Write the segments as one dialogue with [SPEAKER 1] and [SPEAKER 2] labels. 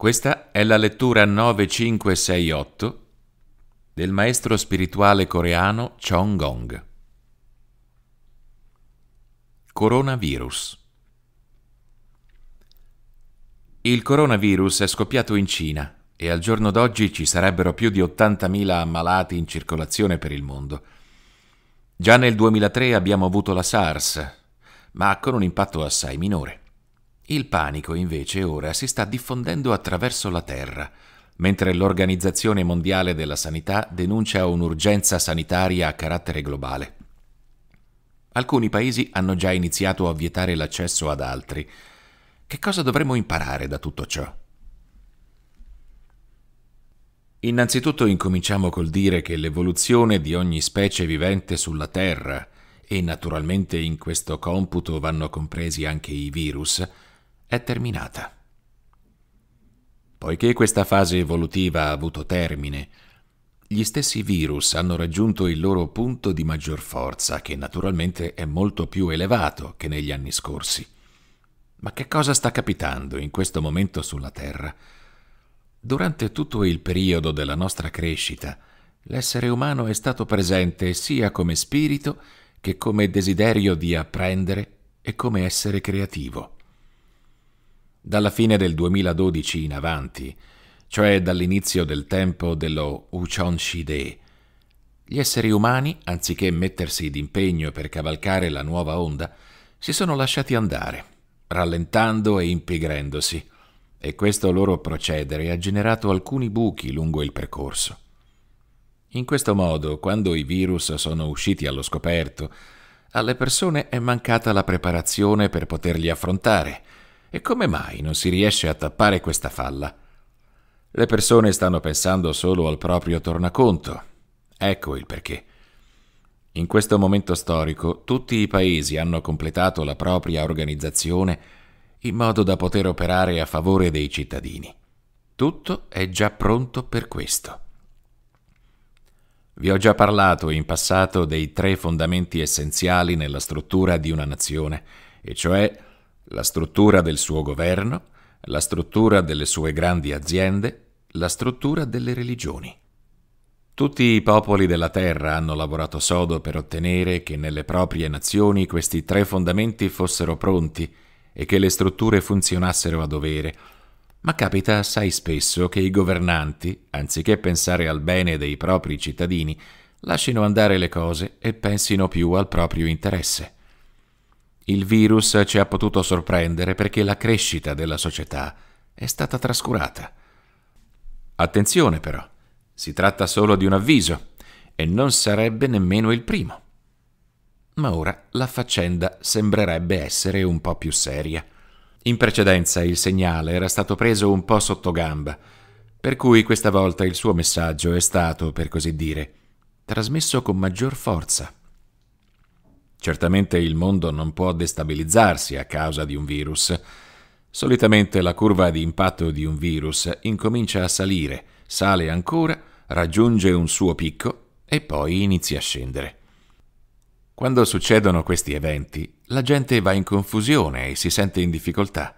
[SPEAKER 1] Questa è la lettura 9568 del maestro spirituale coreano Chong Gong. Coronavirus. Il coronavirus è scoppiato in Cina e al giorno d'oggi ci sarebbero più di 80.000 ammalati in circolazione per il mondo. Già nel 2003 abbiamo avuto la SARS, ma con un impatto assai minore. Il panico invece ora si sta diffondendo attraverso la Terra, mentre l'Organizzazione Mondiale della Sanità denuncia un'urgenza sanitaria a carattere globale. Alcuni paesi hanno già iniziato a vietare l'accesso ad altri. Che cosa dovremmo imparare da tutto ciò? Innanzitutto incominciamo col dire che l'evoluzione di ogni specie vivente sulla Terra, e naturalmente in questo computo vanno compresi anche i virus, è terminata. Poiché questa fase evolutiva ha avuto termine, gli stessi virus hanno raggiunto il loro punto di maggior forza, che naturalmente è molto più elevato che negli anni scorsi. Ma che cosa sta capitando in questo momento sulla Terra? Durante tutto il periodo della nostra crescita, l'essere umano è stato presente sia come spirito che come desiderio di apprendere e come essere creativo. Dalla fine del 2012 in avanti, cioè dall'inizio del tempo dello Uchon Shide, gli esseri umani, anziché mettersi d'impegno per cavalcare la nuova onda, si sono lasciati andare, rallentando e impigrendosi, e questo loro procedere ha generato alcuni buchi lungo il percorso. In questo modo, quando i virus sono usciti allo scoperto, alle persone è mancata la preparazione per poterli affrontare, e come mai non si riesce a tappare questa falla? Le persone stanno pensando solo al proprio tornaconto. Ecco il perché. In questo momento storico tutti i paesi hanno completato la propria organizzazione in modo da poter operare a favore dei cittadini. Tutto è già pronto per questo. Vi ho già parlato in passato dei tre fondamenti essenziali nella struttura di una nazione, e cioè la struttura del suo governo, la struttura delle sue grandi aziende, la struttura delle religioni. Tutti i popoli della terra hanno lavorato sodo per ottenere che nelle proprie nazioni questi tre fondamenti fossero pronti e che le strutture funzionassero a dovere, ma capita assai spesso che i governanti, anziché pensare al bene dei propri cittadini, lasciano andare le cose e pensino più al proprio interesse. Il virus ci ha potuto sorprendere perché la crescita della società è stata trascurata. Attenzione però, si tratta solo di un avviso e non sarebbe nemmeno il primo. Ma ora la faccenda sembrerebbe essere un po' più seria. In precedenza il segnale era stato preso un po' sotto gamba, per cui questa volta il suo messaggio è stato, per così dire, trasmesso con maggior forza. Certamente il mondo non può destabilizzarsi a causa di un virus. Solitamente la curva di impatto di un virus incomincia a salire, sale ancora, raggiunge un suo picco e poi inizia a scendere. Quando succedono questi eventi, la gente va in confusione e si sente in difficoltà,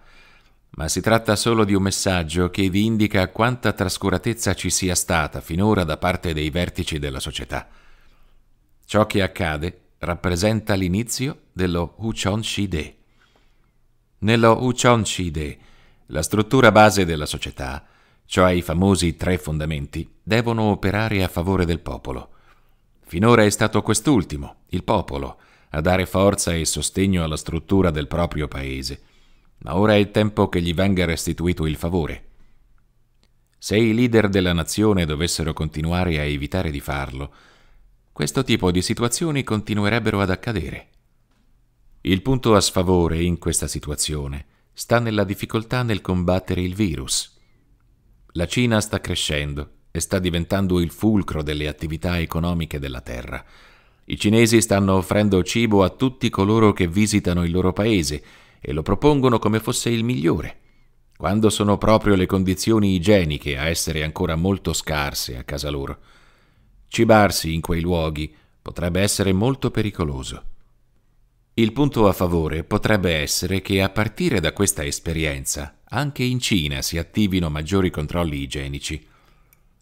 [SPEAKER 1] ma si tratta solo di un messaggio che vi indica quanta trascuratezza ci sia stata finora da parte dei vertici della società. Ciò che accade rappresenta l'inizio dello Uchon Shide. Nello Uchon Shide, la struttura base della società, cioè i famosi tre fondamenti, devono operare a favore del popolo. Finora è stato quest'ultimo, il popolo, a dare forza e sostegno alla struttura del proprio paese, ma ora è tempo che gli venga restituito il favore. Se i leader della nazione dovessero continuare a evitare di farlo, questo tipo di situazioni continuerebbero ad accadere. Il punto a sfavore in questa situazione sta nella difficoltà nel combattere il virus. La Cina sta crescendo e sta diventando il fulcro delle attività economiche della Terra. I cinesi stanno offrendo cibo a tutti coloro che visitano il loro paese e lo propongono come fosse il migliore, quando sono proprio le condizioni igieniche a essere ancora molto scarse a casa loro. Cibarsi in quei luoghi potrebbe essere molto pericoloso. Il punto a favore potrebbe essere che a partire da questa esperienza anche in Cina si attivino maggiori controlli igienici.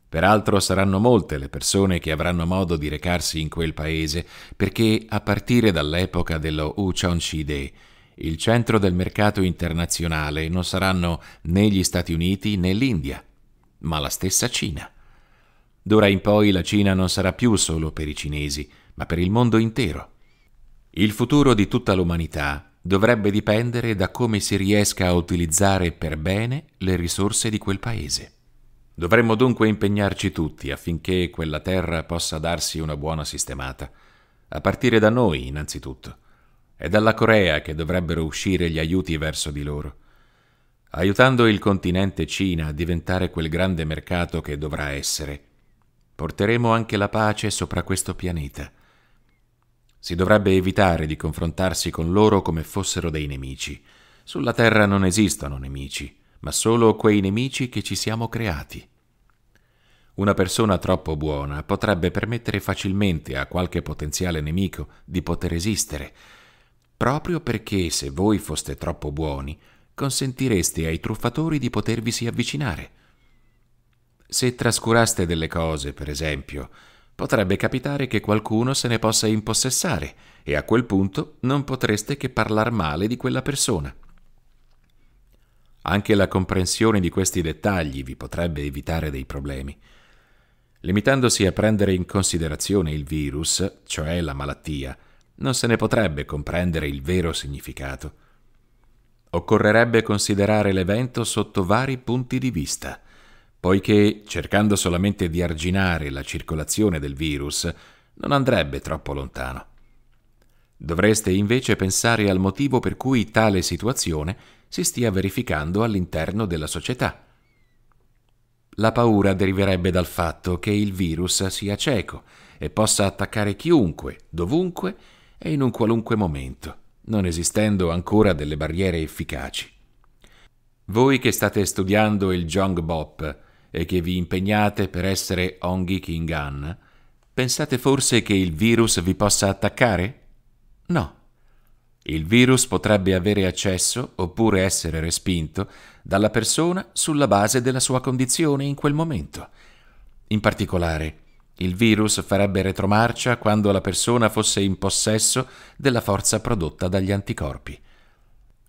[SPEAKER 1] Peraltro saranno molte le persone che avranno modo di recarsi in quel paese, perché a partire dall'epoca dello Wuchang-Shide, il centro del mercato internazionale non saranno né gli Stati Uniti né l'India, ma la stessa Cina. D'ora in poi la Cina non sarà più solo per i cinesi, ma per il mondo intero. Il futuro di tutta l'umanità dovrebbe dipendere da come si riesca a utilizzare per bene le risorse di quel paese. Dovremmo dunque impegnarci tutti affinché quella terra possa darsi una buona sistemata, a partire da noi innanzitutto. È dalla Corea che dovrebbero uscire gli aiuti verso di loro, aiutando il continente Cina a diventare quel grande mercato che dovrà essere. Porteremo anche la pace sopra questo pianeta. Si dovrebbe evitare di confrontarsi con loro come fossero dei nemici. Sulla Terra non esistono nemici, ma solo quei nemici che ci siamo creati. Una persona troppo buona potrebbe permettere facilmente a qualche potenziale nemico di poter esistere, proprio perché se voi foste troppo buoni, consentireste ai truffatori di potervisi avvicinare. Se trascuraste delle cose, per esempio, potrebbe capitare che qualcuno se ne possa impossessare e a quel punto non potreste che parlar male di quella persona. Anche la comprensione di questi dettagli vi potrebbe evitare dei problemi. Limitandosi a prendere in considerazione il virus, cioè la malattia, non se ne potrebbe comprendere il vero significato. Occorrerebbe considerare l'evento sotto vari punti di vista, poiché, cercando solamente di arginare la circolazione del virus, non andrebbe troppo lontano. Dovreste invece pensare al motivo per cui tale situazione si stia verificando all'interno della società la paura deriverebbe dal fatto che il virus sia cieco e possa attaccare chiunque, dovunque e in un qualunque momento, non esistendo ancora delle barriere efficaci. Voi che state studiando il Jong Bop e che vi impegnate per essere Ongi Kingan, pensate forse che il virus vi possa attaccare? No. Il virus potrebbe avere accesso oppure essere respinto dalla persona sulla base della sua condizione in quel momento. In particolare, il virus farebbe retromarcia quando la persona fosse in possesso della forza prodotta dagli anticorpi.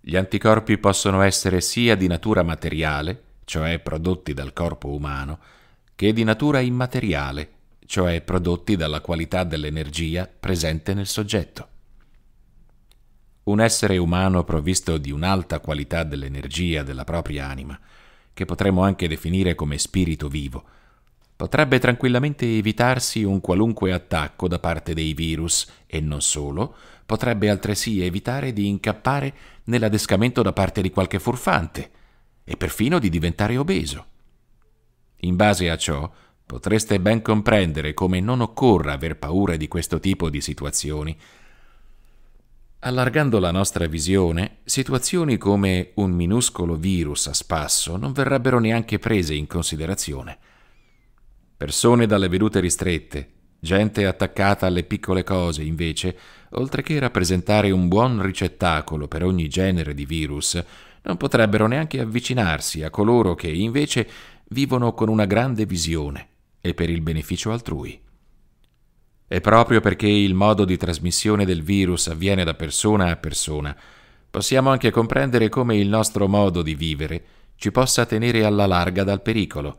[SPEAKER 1] Gli anticorpi possono essere sia di natura materiale, cioè prodotti dal corpo umano, che di natura immateriale, cioè prodotti dalla qualità dell'energia presente nel soggetto. Un essere umano provvisto di un'alta qualità dell'energia della propria anima, che potremmo anche definire come spirito vivo, potrebbe tranquillamente evitarsi un qualunque attacco da parte dei virus e non solo, potrebbe altresì evitare di incappare nell'adescamento da parte di qualche furfante e perfino di diventare obeso. In base a ciò, potreste ben comprendere come non occorra aver paura di questo tipo di situazioni, Allargando la nostra visione, situazioni come un minuscolo virus a spasso non verrebbero neanche prese in considerazione. Persone dalle vedute ristrette, gente attaccata alle piccole cose, invece, oltre che rappresentare un buon ricettacolo per ogni genere di virus, non potrebbero neanche avvicinarsi a coloro che invece vivono con una grande visione e per il beneficio altrui. E proprio perché il modo di trasmissione del virus avviene da persona a persona, possiamo anche comprendere come il nostro modo di vivere ci possa tenere alla larga dal pericolo.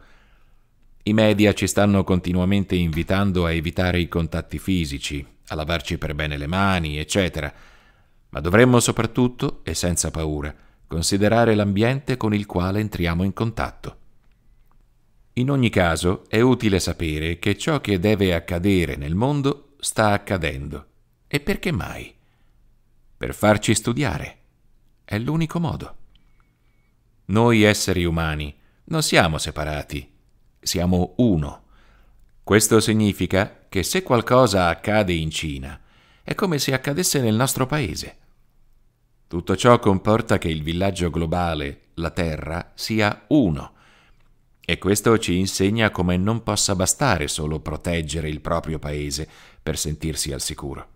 [SPEAKER 1] I media ci stanno continuamente invitando a evitare i contatti fisici, a lavarci per bene le mani, eccetera, ma dovremmo soprattutto, e senza paura, considerare l'ambiente con il quale entriamo in contatto. In ogni caso è utile sapere che ciò che deve accadere nel mondo sta accadendo. E perché mai? Per farci studiare. È l'unico modo. Noi esseri umani non siamo separati, siamo uno. Questo significa che se qualcosa accade in Cina, è come se accadesse nel nostro paese. Tutto ciò comporta che il villaggio globale, la Terra, sia uno e questo ci insegna come non possa bastare solo proteggere il proprio paese per sentirsi al sicuro.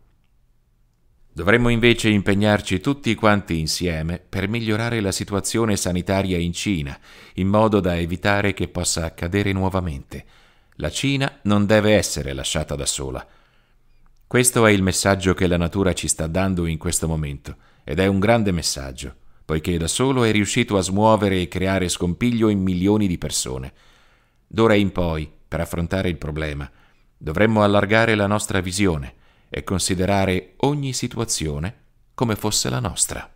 [SPEAKER 1] Dovremmo invece impegnarci tutti quanti insieme per migliorare la situazione sanitaria in Cina, in modo da evitare che possa accadere nuovamente. La Cina non deve essere lasciata da sola. Questo è il messaggio che la natura ci sta dando in questo momento, ed è un grande messaggio, poiché da solo è riuscito a smuovere e creare scompiglio in milioni di persone. D'ora in poi, per affrontare il problema, dovremmo allargare la nostra visione, e considerare ogni situazione come fosse la nostra.